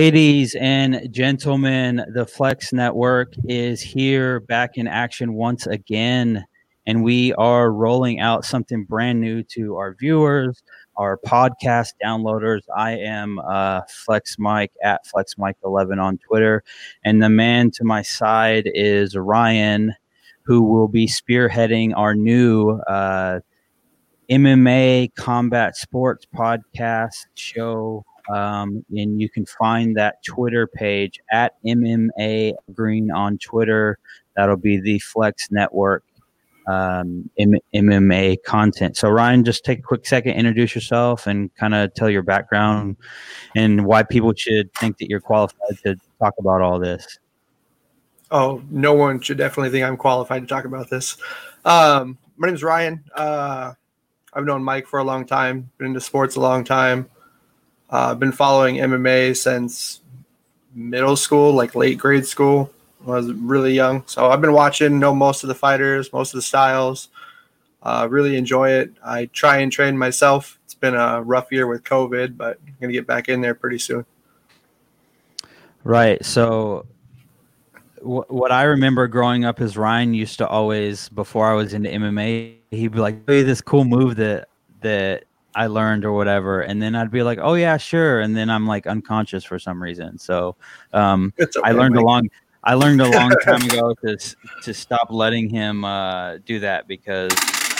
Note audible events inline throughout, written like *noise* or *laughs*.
Ladies and gentlemen, the Flex Network is here back in action once again, and we are rolling out something brand new to our viewers, our podcast downloaders. I am uh, Flex Mike at Flex Mike 11 on Twitter, and the man to my side is Ryan, who will be spearheading our new uh, MMA combat sports podcast show um, and you can find that Twitter page at MMA Green on Twitter. That'll be the Flex Network um, M- MMA content. So, Ryan, just take a quick second, introduce yourself, and kind of tell your background and why people should think that you're qualified to talk about all this. Oh, no one should definitely think I'm qualified to talk about this. Um, my name is Ryan. Uh, I've known Mike for a long time, been into sports a long time. Uh, I've been following MMA since middle school, like late grade school. I was really young, so I've been watching, know most of the fighters, most of the styles. Uh, really enjoy it. I try and train myself. It's been a rough year with COVID, but I'm gonna get back in there pretty soon. Right. So, what I remember growing up is Ryan used to always, before I was into MMA, he'd be like, "Hey, this cool move that that I learned or whatever, and then I'd be like, "Oh yeah, sure," and then I'm like unconscious for some reason. So um, *laughs* okay, I learned a long I learned a long *laughs* time ago to to stop letting him uh, do that because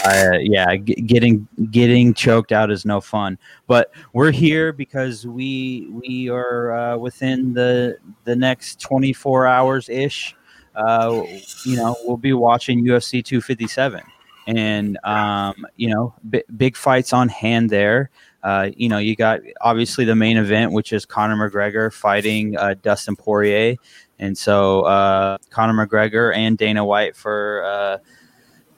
I, yeah, g- getting getting choked out is no fun. But we're here because we we are uh, within the the next 24 hours ish. Uh, you know, we'll be watching UFC 257 and um, you know, b- big fights on hand there. Uh, you know, you got obviously the main event, which is Conor McGregor fighting uh, Dustin Poirier, and so uh, Conor McGregor and Dana White for. Uh,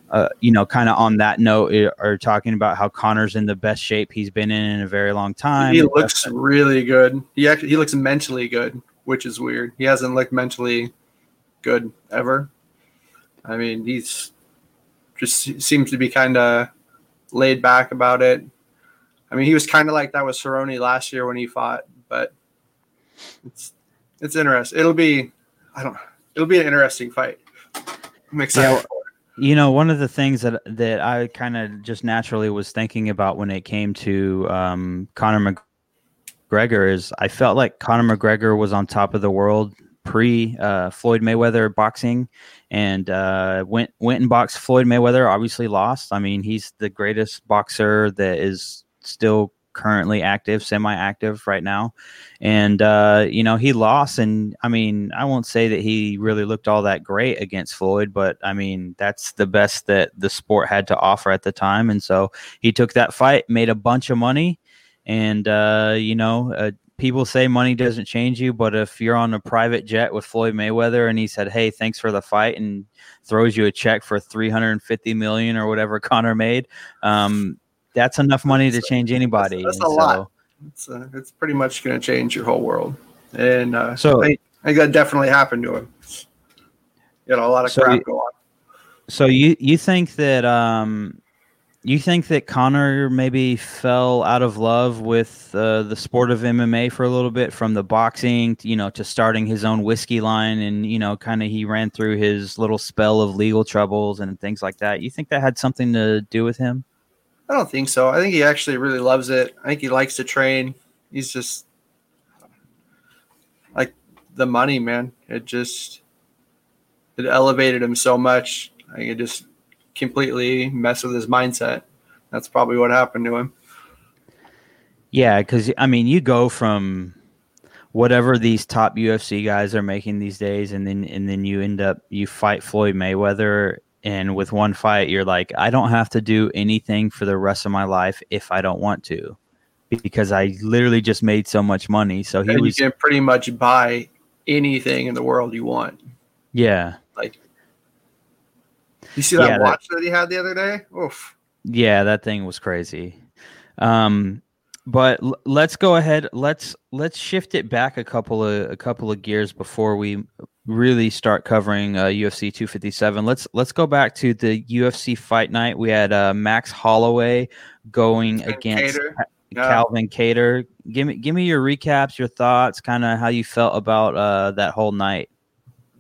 uh, you know, kind of on that note, are talking about how Conor's in the best shape he's been in in a very long time. He looks really good. He actually he looks mentally good, which is weird. He hasn't looked mentally good ever. I mean, he's just seems to be kind of laid back about it. I mean, he was kind of like that with Cerrone last year when he fought, but it's it's interesting. It'll be, I don't, know. it'll be an interesting fight. I'm excited. Yeah, you know, one of the things that that I kind of just naturally was thinking about when it came to um, Conor McGregor is I felt like Conor McGregor was on top of the world pre uh, Floyd Mayweather boxing, and uh, went went and boxed Floyd Mayweather. Obviously lost. I mean, he's the greatest boxer that is still currently active, semi-active right now, and uh, you know he lost. And I mean, I won't say that he really looked all that great against Floyd, but I mean that's the best that the sport had to offer at the time. And so he took that fight, made a bunch of money, and uh, you know uh, people say money doesn't change you, but if you're on a private jet with Floyd Mayweather and he said, "Hey, thanks for the fight," and throws you a check for 350 million or whatever *laughs* Conor made, um, that's enough money to change anybody. That's, that's a so, lot. It's uh, it's pretty much going to change your whole world, and uh, so I, I think that definitely happened to him. You know, a lot of so crap you, go on. So you you think that um you think that Conor maybe fell out of love with uh, the sport of MMA for a little bit, from the boxing, you know, to starting his own whiskey line, and you know, kind of he ran through his little spell of legal troubles and things like that. You think that had something to do with him? I don't think so. I think he actually really loves it. I think he likes to train. He's just like the money, man. It just it elevated him so much. I think it just completely mess with his mindset. That's probably what happened to him. Yeah, because I mean, you go from whatever these top UFC guys are making these days, and then and then you end up you fight Floyd Mayweather, and with one fight, you're like, I don't have to do anything for the rest of my life if I don't want to, because I literally just made so much money. So he was you can pretty much buy anything in the world you want. Yeah, like you see that yeah, watch that, that, he had the other day? Oof. Yeah, that thing was crazy. Um, but l- let's go ahead. Let's let's shift it back a couple of a couple of gears before we really start covering uh, UFC 257. Let's let's go back to the UFC fight night. We had uh, Max Holloway going against. Yeah. Calvin Kattar. Give me give me your recaps, your thoughts, kind of how you felt about uh, that whole night.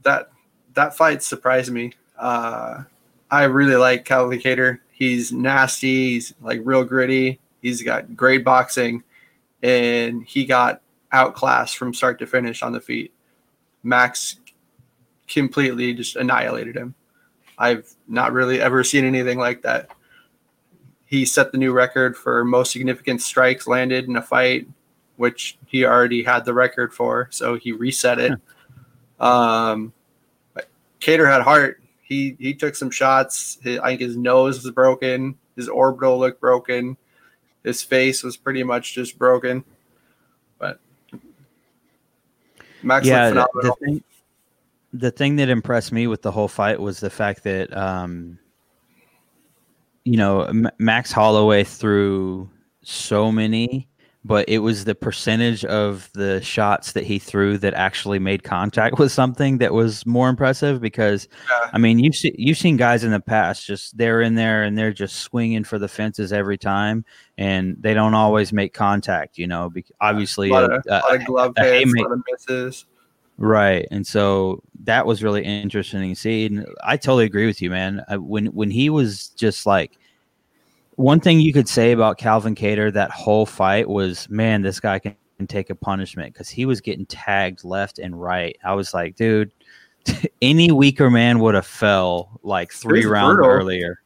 that that fight surprised me. Uh, I really like Calvin Kattar. He's nasty. He's like real gritty. He's got great boxing, and he got outclassed from start to finish on the feet. Max completely just annihilated him. I've not really ever seen anything like that. He set the new record for most significant strikes landed in a fight, which he already had the record for, so he reset it. Um, but Kattar had heart. He he took some shots. His, I think his nose was broken. His orbital looked broken. His face was pretty much just broken. But Max yeah, looked the, phenomenal. the thing, the thing that impressed me with the whole fight was the fact that, um, you know, M- Max Holloway threw so many, but it was the percentage of the shots that he threw that actually made contact *laughs* with something that was more impressive. Because, Yeah. I mean, you've se- you've seen guys in the past just they're in there and they're just swinging for the fences every time, and they don't always make contact. You know, bec- obviously, a lot a- of, a- lot of glove a hits, a lot of misses. Right, and so that was really interesting to see. And I totally agree with you, man. Uh, when when he was just like, one thing you could say about Calvin Kattar that whole fight was, man, this guy can, take a punishment because he was getting tagged left and right. I was like, dude, *laughs* any weaker man would have fell like three rounds brutal. earlier.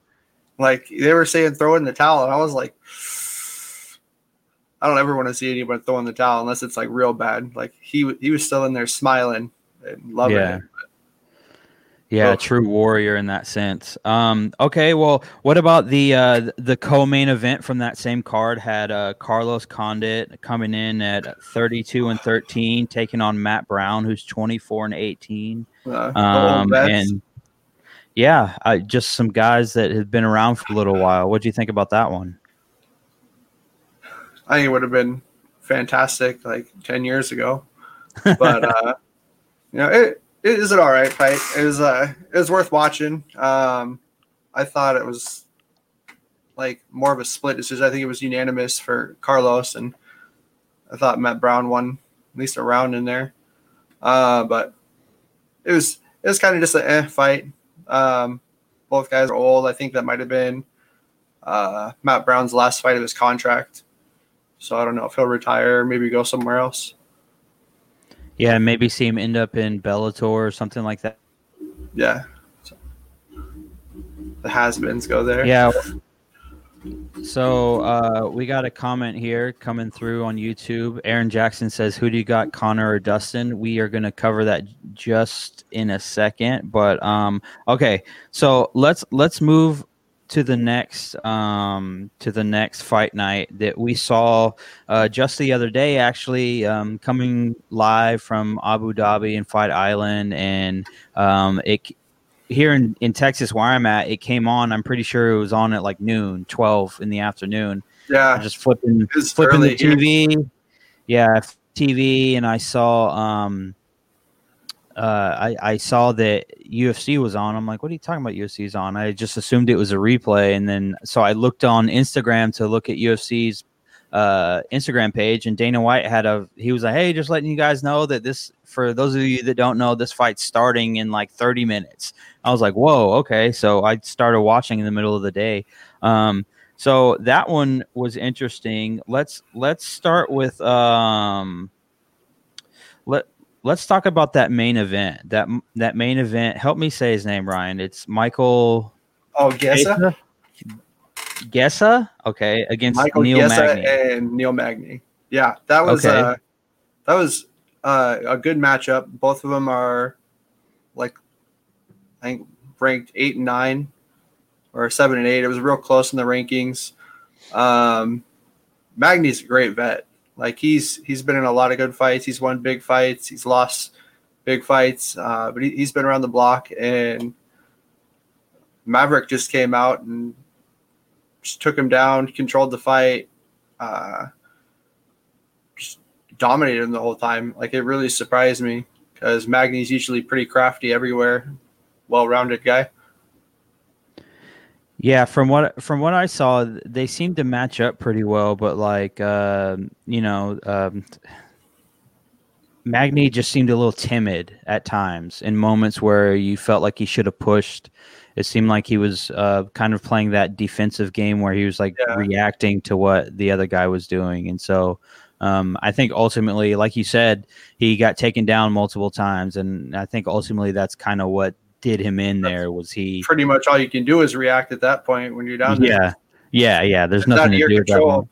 Like they were saying, throw in the towel, and I was like, I don't ever want to see anyone throw in the towel unless it's like real bad. Like he he was still in there smiling and loving Yeah. it. Yeah, Oh. true warrior in that sense. Um, okay, well, what about the uh, the co-main event from that same card? Had uh, Carlos Condit coming in at thirty two and thirteen, taking on Matt Brown, who's twenty four and eighteen. Uh, Um, vets. and yeah, I, just some guys that have been around for a little while. What do you think about that one? I think it would have been fantastic like 10 years ago. But, *laughs* uh, you know, it, it is an all right fight. It was, uh, it was worth watching. Um, I thought it was like more of a split decision. I think it was unanimous for Carlos, and I thought Matt Brown won at least a round in there. Uh, but it was, it was kind of just an eh fight. Um, both guys are old. I think that might have been uh, Matt Brown's last fight of his contract. So I don't know if he'll retire, maybe go somewhere else. Yeah, maybe see him end up in Bellator or something like that. Yeah. The has-beens go there. Yeah. So uh, we got a comment here coming through on YouTube. Aaron Jackson says, "Who do you got, Conor or Dustin?" We are going to cover that just in a second, but um, okay. So let's let's move to the next um, to the next fight night that we saw uh, just the other day. Actually, um, coming live from Abu Dhabi and Fight Island, and um, it here in, in Texas where I'm at, it came on. I'm pretty sure it was on at like noon, 12 in the afternoon. Yeah. Just flipping flipping the here. TV. Yeah, TV, and I saw um uh I, I saw that UFC was on. I'm like, what are you talking about UFC's on? I just assumed it was a replay and then so I looked on Instagram to look at UFC's uh Instagram page and Dana White had a he was like, Hey, just letting you guys know that this for those of you that don't know, this fight's starting in like 30 minutes. I was like, Whoa, okay. So I started watching in the middle of the day. Um so that one was interesting. Let's let's start with um let let's talk about that main event. That that main event. Help me say his name, Ryan. It's Michael Oh, Chiesa? Chiesa. Okay, against Michael Neil Chiesa Magny. and Neil Magny. Yeah, that was Okay. uh, that was uh, a good matchup. Both of them are like I think ranked eight and nine or seven and eight. It was real close in the rankings. Um, Magny's a great vet. Like he's he's been in a lot of good fights. He's won big fights. He's lost big fights, uh, but he, he's been around the block. And Maverick just came out and just took him down, controlled the fight, uh, just dominated him the whole time. Like it really surprised me because Magny's usually pretty crafty everywhere, well-rounded guy. Yeah, from what from what I saw, they seem to match up pretty well. But like, uh, you know, um, Magny just seemed a little timid at times in moments where you felt like he should have pushed. It seemed like he was uh, kind of playing that defensive game where he was like yeah. reacting to what the other guy was doing, and so um, I think ultimately, like you said, he got taken down multiple times, and I think ultimately that's kind of what did him in that's there. Was he pretty much all you can do is react at that point when you're down there? Yeah, yeah, yeah. There's it's nothing to do. Control.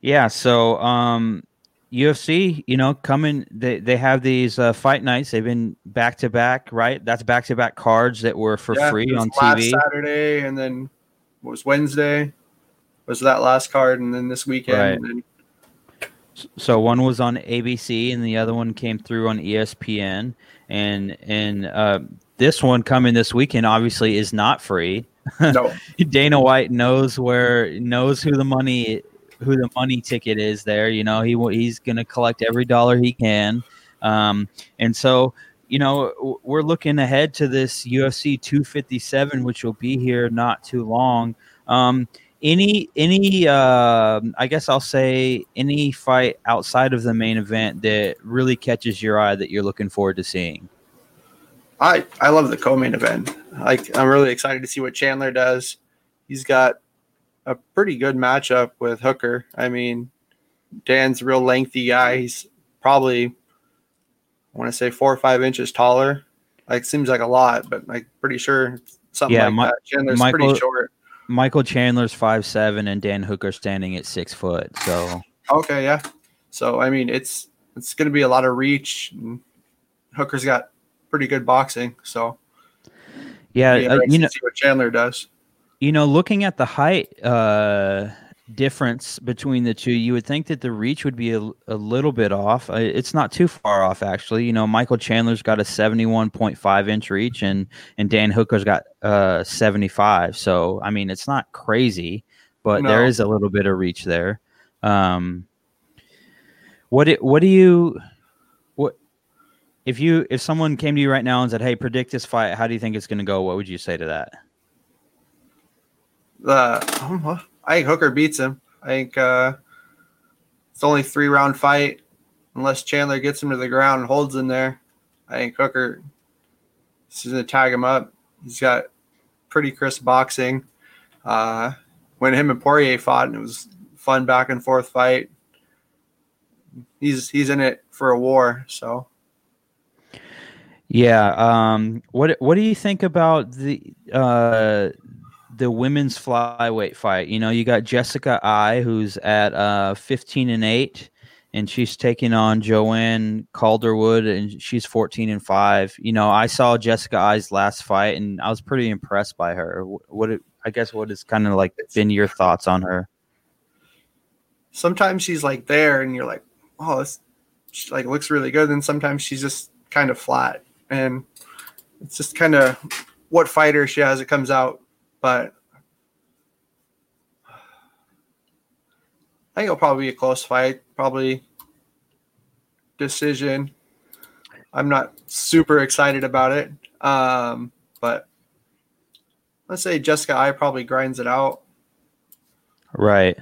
Yeah. So, um, UFC, you know, coming they they have these uh, fight nights. They've been back to back, right? That's back to back cards that were for yeah, free on TV. Saturday and then was Wednesday was that last card, and then this weekend. Right. so one was on ABC, and the other one came through on ESPN, and and uh, this one coming this weekend obviously is not free. *laughs* No, Dana White knows where knows who the money who the money ticket is there. You know, he he's going to collect every dollar he can, um, and so you know we're looking ahead to this UFC 257, which will be here not too long. Um, any any uh, I guess I'll say any fight outside of the main event that really catches your eye that you're looking forward to seeing. I I love the co-main event. Like I'm really excited to see what Chandler does. He's got a pretty good matchup with Hooker. I mean, Dan's a real lengthy guy. He's probably I want to say four or five inches taller. Like seems like a lot, but like pretty sure something yeah, like my, that. Chandler's Michael, pretty short. Michael Chandler's five seven and Dan Hooker standing at six foot. So okay, yeah. So I mean, it's it's going to be a lot of reach. Hooker's got pretty good boxing, so yeah, uh, you know what Chandler does. You know, looking at the height uh, difference between the two, you would think that the reach would be a, a little bit off. It's not too far off, actually. You know, Michael Chandler's got a 71.5 inch reach, and and Dan Hooker's got uh 75. So, I mean, it's not crazy, but no. there is a little bit of reach there. Um, what it, what do you what if you if someone came to you right now and said, "Hey, predict this fight. How do you think it's going to go?" What would you say to that? the I think Hooker beats him. I think uh, it's only three round fight unless Chandler gets him to the ground and holds him there. I think Hooker is going to tag him up. He's got pretty crisp boxing. Uh, when him and Poirier fought, and it was fun back and forth fight. He's he's in it for a war. So yeah. Um, what what do you think about the uh, the women's flyweight fight. You know, you got Jessica Eye, who's at uh, 15 and 8, and she's taking on Joanne Calderwood, and she's 14 and 5. You know, I saw Jessica Eye's last fight, and I was pretty impressed by her. What, it, I guess, what has kind of like been your thoughts on her? Sometimes she's like there, and you're like, oh, this she, like looks really good. And sometimes she's just kind of flat, and it's just kind of what fighter she has. It comes out but I think it'll probably be a close fight. Probably decision. I'm not super excited about it, um, but let's say Jessica Eye probably grinds it out. Right.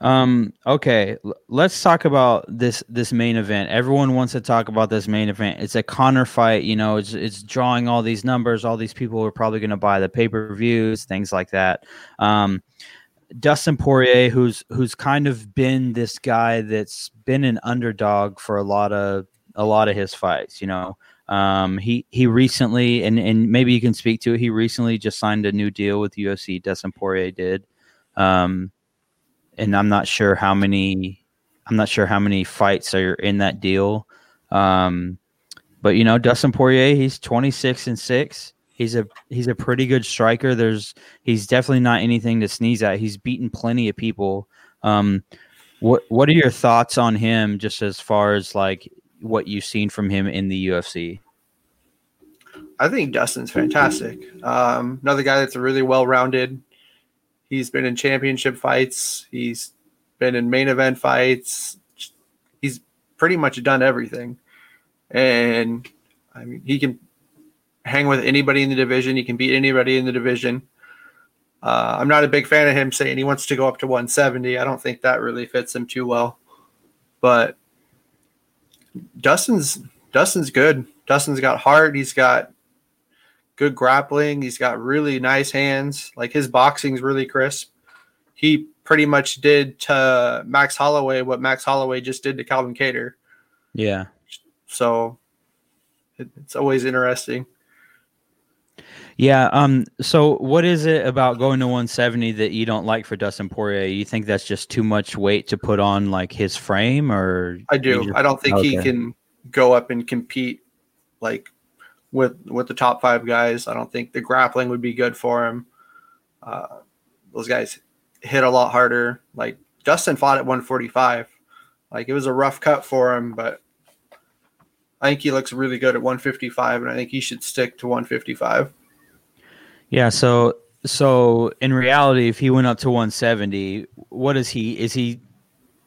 Um, okay, let's talk about this this main event. Everyone wants to talk about this main event. It's a Conor fight, you know. It's it's drawing all these numbers. All these people are probably going to buy the pay per views, things like that. Um, Dustin Poirier, who's who's kind of been this guy that's been an underdog for a lot of a lot of his fights. You know, um, he he recently and and maybe you can speak to it. He recently just signed a new deal with UFC. Dustin Poirier did. Um, and I'm not sure how many I'm not sure how many fights are in that deal. Um, but you know, Dustin Poirier, he's 26 and six. He's a he's a pretty good striker. There's he's definitely not anything to sneeze at. He's beaten plenty of people. Um, what what are your thoughts on him, just as far as like what you've seen from him in the UFC? I think Dustin's fantastic. Um, another guy that's a really well rounded He's been in championship fights. He's been in main event fights. He's pretty much done everything. And I mean, he can hang with anybody in the division. He can beat anybody in the division. Uh, I'm not a big fan of him saying he wants to go up to 170. I don't think that really fits him too well. But Dustin's Dustin's good. Dustin's got heart. He's got good grappling. He's got really nice hands. Like his boxing's really crisp. He pretty much did to Max Holloway what Max Holloway just did to Calvin Kattar. Yeah. So it, it's always interesting. Yeah. Um. So, what is it about going to 170 that you don't like for Dustin Poirier? You think that's just too much weight to put on like his frame, or I do. just- I don't think he can go up and compete like with with the top five guys. I don't think the grappling would be good for him. Uh, those guys hit a lot harder. Like Dustin fought at 145. Like it was a rough cut for him, but I think he looks really good at 155, and I think he should stick to 155. Yeah. So, so in reality, if he went up to 170, what is he? Is he?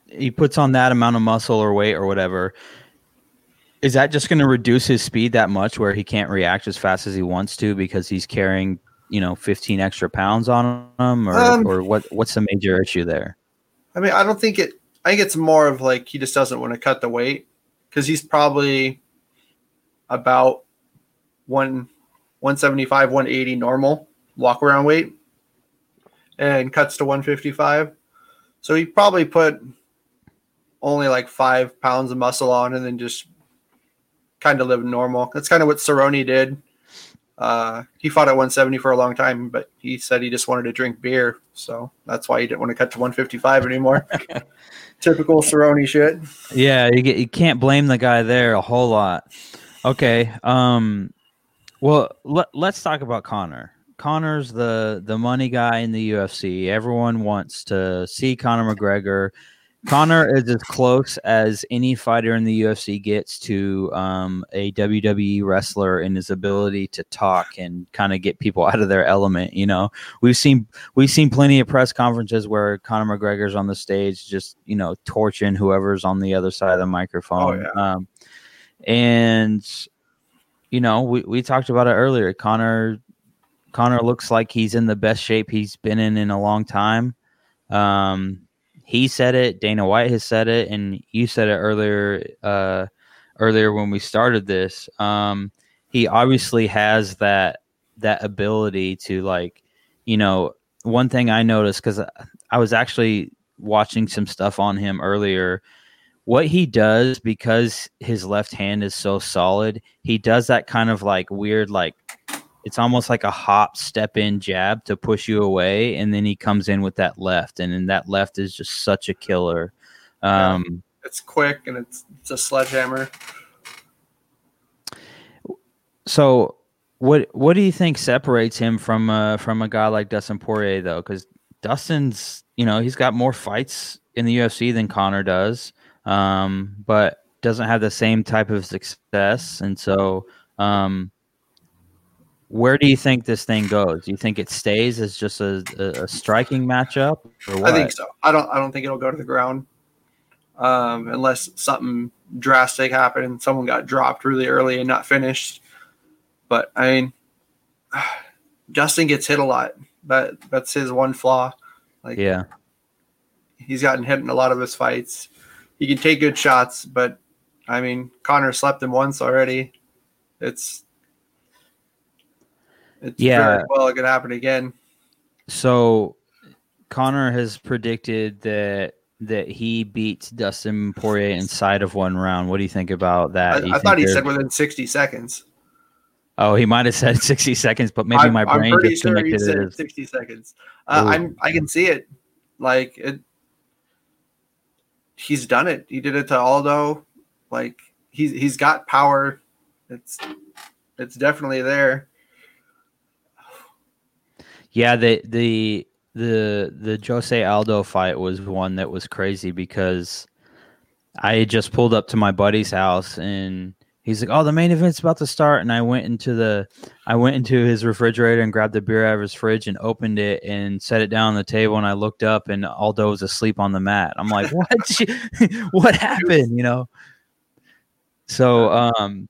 He puts on that amount of muscle or weight or whatever. Is that just going to reduce his speed that much where he can't react as fast as he wants to because he's carrying, you know, 15 extra pounds on him, or Um, or what? What's the major issue there? I mean, I don't think it. I think it's more of like he just doesn't want to cut the weight because he's probably about one 175, 180 normal walk around weight, and cuts to 155. So he probably put only like five pounds of muscle on, and then just kind of live normal. That's kind of what Cerrone did. Uh, he fought at 170 for a long time, but he said he just wanted to drink beer, so that's why he didn't want to cut to 155 anymore. *laughs* Typical Cerrone shit. Yeah, you, get, you can't blame the guy there a whole lot. Okay. Um. Well, let, let's talk about Conor. Conor's the the money guy in the UFC. Everyone wants to see Conor McGregor. Conor is as close as any fighter in the UFC gets to um, a WWE wrestler in his ability to talk and kind of get people *laughs* out of their element. You know, we've seen we've seen plenty of press conferences where Conor McGregor's on the stage, just you know, torching whoever's on the other side of the microphone. Oh, um, and you know, we, we talked about it earlier. Conor Conor looks like he's in the best shape he's been in in a long time. Um, he said it. Dana White has said it, and you said it earlier. Uh, earlier when we started this, um, he obviously has that that ability to like, you know, one thing I noticed because I was actually watching some stuff on him earlier. What he does because his left hand is so solid, he does that kind of like weird, like it's almost like a hop step in jab to push you away, and then he comes in with that left, and then that left is just such a killer. Um, It's quick and it's it's a sledgehammer. So, what what do you think separates him from uh, from a guy like Dustin Poirier though? Because Dustin's you know he's got more fights in the UFC than Conor does, um, but doesn't have the same type of success. And so, um, where do you think this thing goes? Do you think it stays as just a, a, a striking matchup? Or what? I think so. I don't. I don't think it'll go to the ground um, unless something drastic happened. Someone got dropped really early and not finished. But I mean, *sighs* Dustin gets hit a lot. That that's his one flaw. Like Yeah, he's gotten hit in a lot of his fights. He can take good shots, but I mean, Conor slept him once already. It's it's Yeah. very well it could happen again. So Conor has predicted that that he beats Dustin Poirier inside of one round. What do you think about that? I, I thought he said within 60 seconds. Oh, he might have said *laughs* 60 seconds, but maybe I'm, my I'm brain pretty just sure he said it. 60 seconds. Uh, I'm I can see it. Like it. He's done it. He did it to Aldo. Like he's he's got power. It's it's definitely there. Yeah, the the the the Jose Aldo fight was one that was crazy because I had just pulled up to my buddy's house and he's like, "Oh, the main event's about to start," and I went into the I went into his refrigerator and grabbed the beer out of his fridge and opened it and set it down on the table and I looked up and Aldo was asleep on the mat. I'm like, *laughs* "What? *laughs* what happened?" You know. So, um,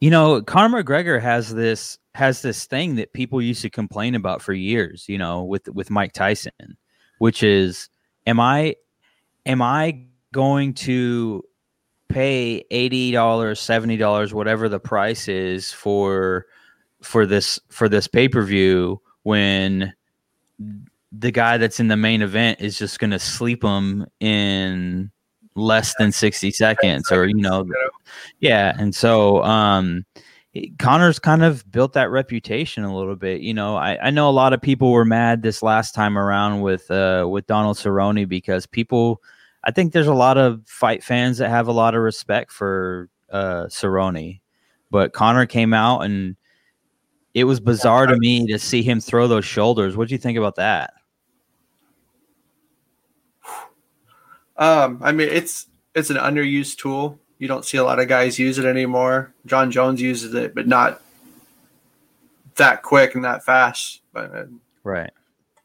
You know, Conor McGregor has this has this thing that people used to complain about for years, you know, with with Mike Tyson, which is am I am I going to pay $80, $70, whatever the price is for for this for this pay-per-view when the guy that's in the main event is just going to sleep him in less than 60 seconds or you know yeah and so um Conor's kind of built that reputation a little bit. You know, I, I know a lot of people were mad this last time around with uh with Donald Cerrone because people I think there's a lot of fight fans that have a lot of respect for uh Cerrone. But Conor came out and it was bizarre to me to see him throw those shoulders. What do you think about that? Um, I mean, it's it's an underused tool. You don't see a lot of guys use it anymore. Jon Jones uses it, but not that quick and that fast. But uh, right,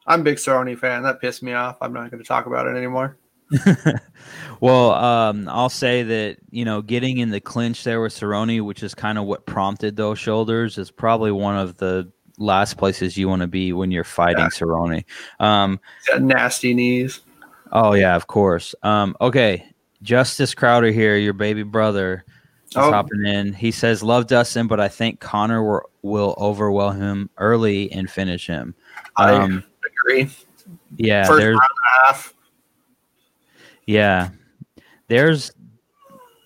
I'm a big Cerrone fan. That pissed me off. I'm not going to talk about it anymore. *laughs* *laughs* well, um, I'll say that you know getting in the clinch there with Cerrone, which is kind of what prompted those shoulders, is probably one of the last places you want to be when you're fighting yeah. Cerrone. Um, nasty knees. Oh yeah, of course. Um, okay, Justice Crowder here, your baby brother, is oh. hopping in. He says, "Love Dustin, but I think Conor will, will overwhelm him early and finish him." Um, I agree. Yeah, First there's half. Yeah, there's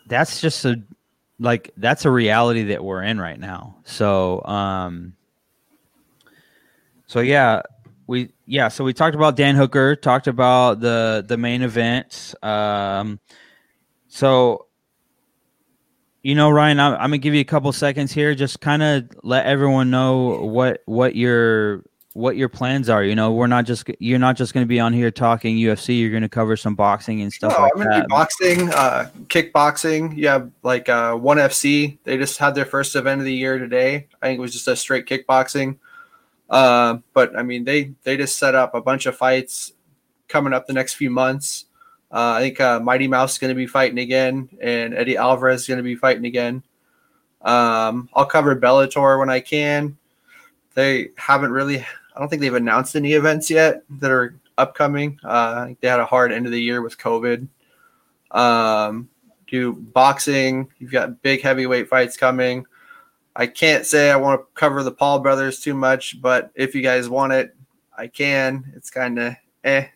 that's just a like that's a reality that we're in right now. So, um, so yeah, we yeah, so we talked about Dan Hooker, talked about the the main event. Um, so you know, Ryan, I'm, I'm, gonna give you a couple seconds here, just kind of let everyone know what what your what your plans are. You know, we're not just you're not just to be on here talking UFC. You're to cover some boxing and stuff no, like I'm gonna that. Be boxing, uh, kickboxing. You have like uh, ONE FC. They just had their first event of the year today. I think it was just a straight kickboxing. Uh, but I mean, they they just set up a bunch of fights coming up the next few months. Uh, I think uh, Mighty Mouse is going to be fighting again, and Eddie Alvarez is going to be fighting again. Um, I'll cover Bellator when I can. They haven't really, I don't think they've announced any events yet that are upcoming. Uh, they had a hard end of the year with COVID. Um, do boxing. You've got big heavyweight fights coming. I can't say I want to cover the Paul brothers too much, but if you guys want it, I can. It's kind of eh,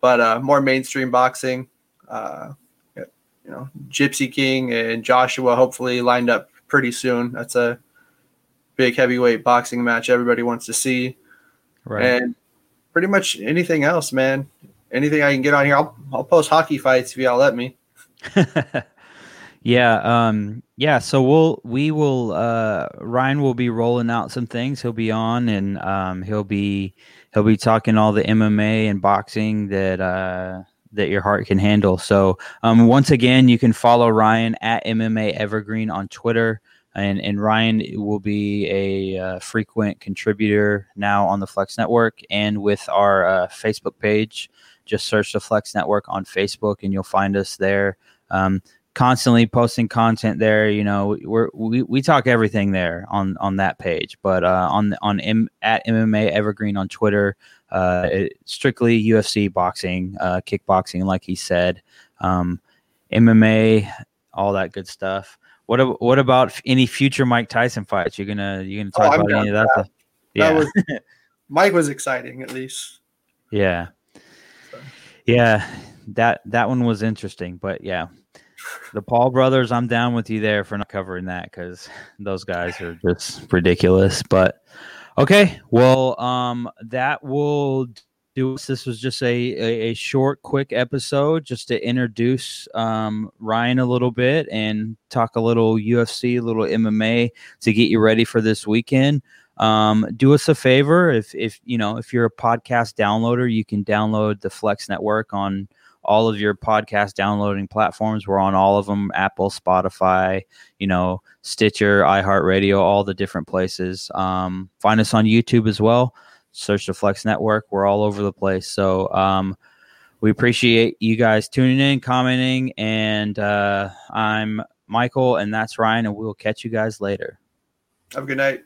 but uh, more mainstream boxing. Uh, you know, Gypsy King and Joshua hopefully lined up pretty soon. That's a big heavyweight boxing match everybody wants to see. Right. And pretty much anything else, man. Anything I can get on here, I'll I'll post hockey fights if y'all let me. *laughs* Yeah, um, yeah. So we'll we will uh, Ryan will be rolling out some things. He'll be on and um, he'll be he'll be talking all the MMA and boxing that uh, that your heart can handle. So um, once again, you can follow Ryan at MMA Evergreen on Twitter. And, and Ryan will be a uh, frequent contributor now on the Flex Network and with our uh, Facebook page. Just search the Flex Network on Facebook and you'll find us there. Um, constantly posting content there. You know, we're, we we talk everything there on on that page. But uh, on on M, at MMA Evergreen on Twitter, uh, it, strictly UFC boxing, uh, kickboxing, like he said, um, MMA, all that good stuff. What what about any future Mike Tyson fights? You're gonna you gonna talk oh, about any of that? that. Yeah, that was, *laughs* Mike was exciting at least. Yeah, yeah, that that one was interesting, but yeah, the Paul brothers, I'm down with you there for not covering that because those guys are just ridiculous. But okay, well, um, that will do. This was just a, a, a short, quick episode just to introduce um, Ryan a little bit and talk a little UFC, a little MMA to get you ready for this weekend. Um, do us a favor if if you know if you're a podcast downloader, you can download the Flex Network on all of your podcast downloading platforms. We're on all of them Apple, Spotify, you know, Stitcher, iHeartRadio, all the different places. Um, find us on YouTube as well. Search the Flex Network. We're all over the place. So, um, we appreciate you guys tuning in, commenting, and uh, I'm Michael, and that's Ryan, and we'll catch you guys later. Have a good night.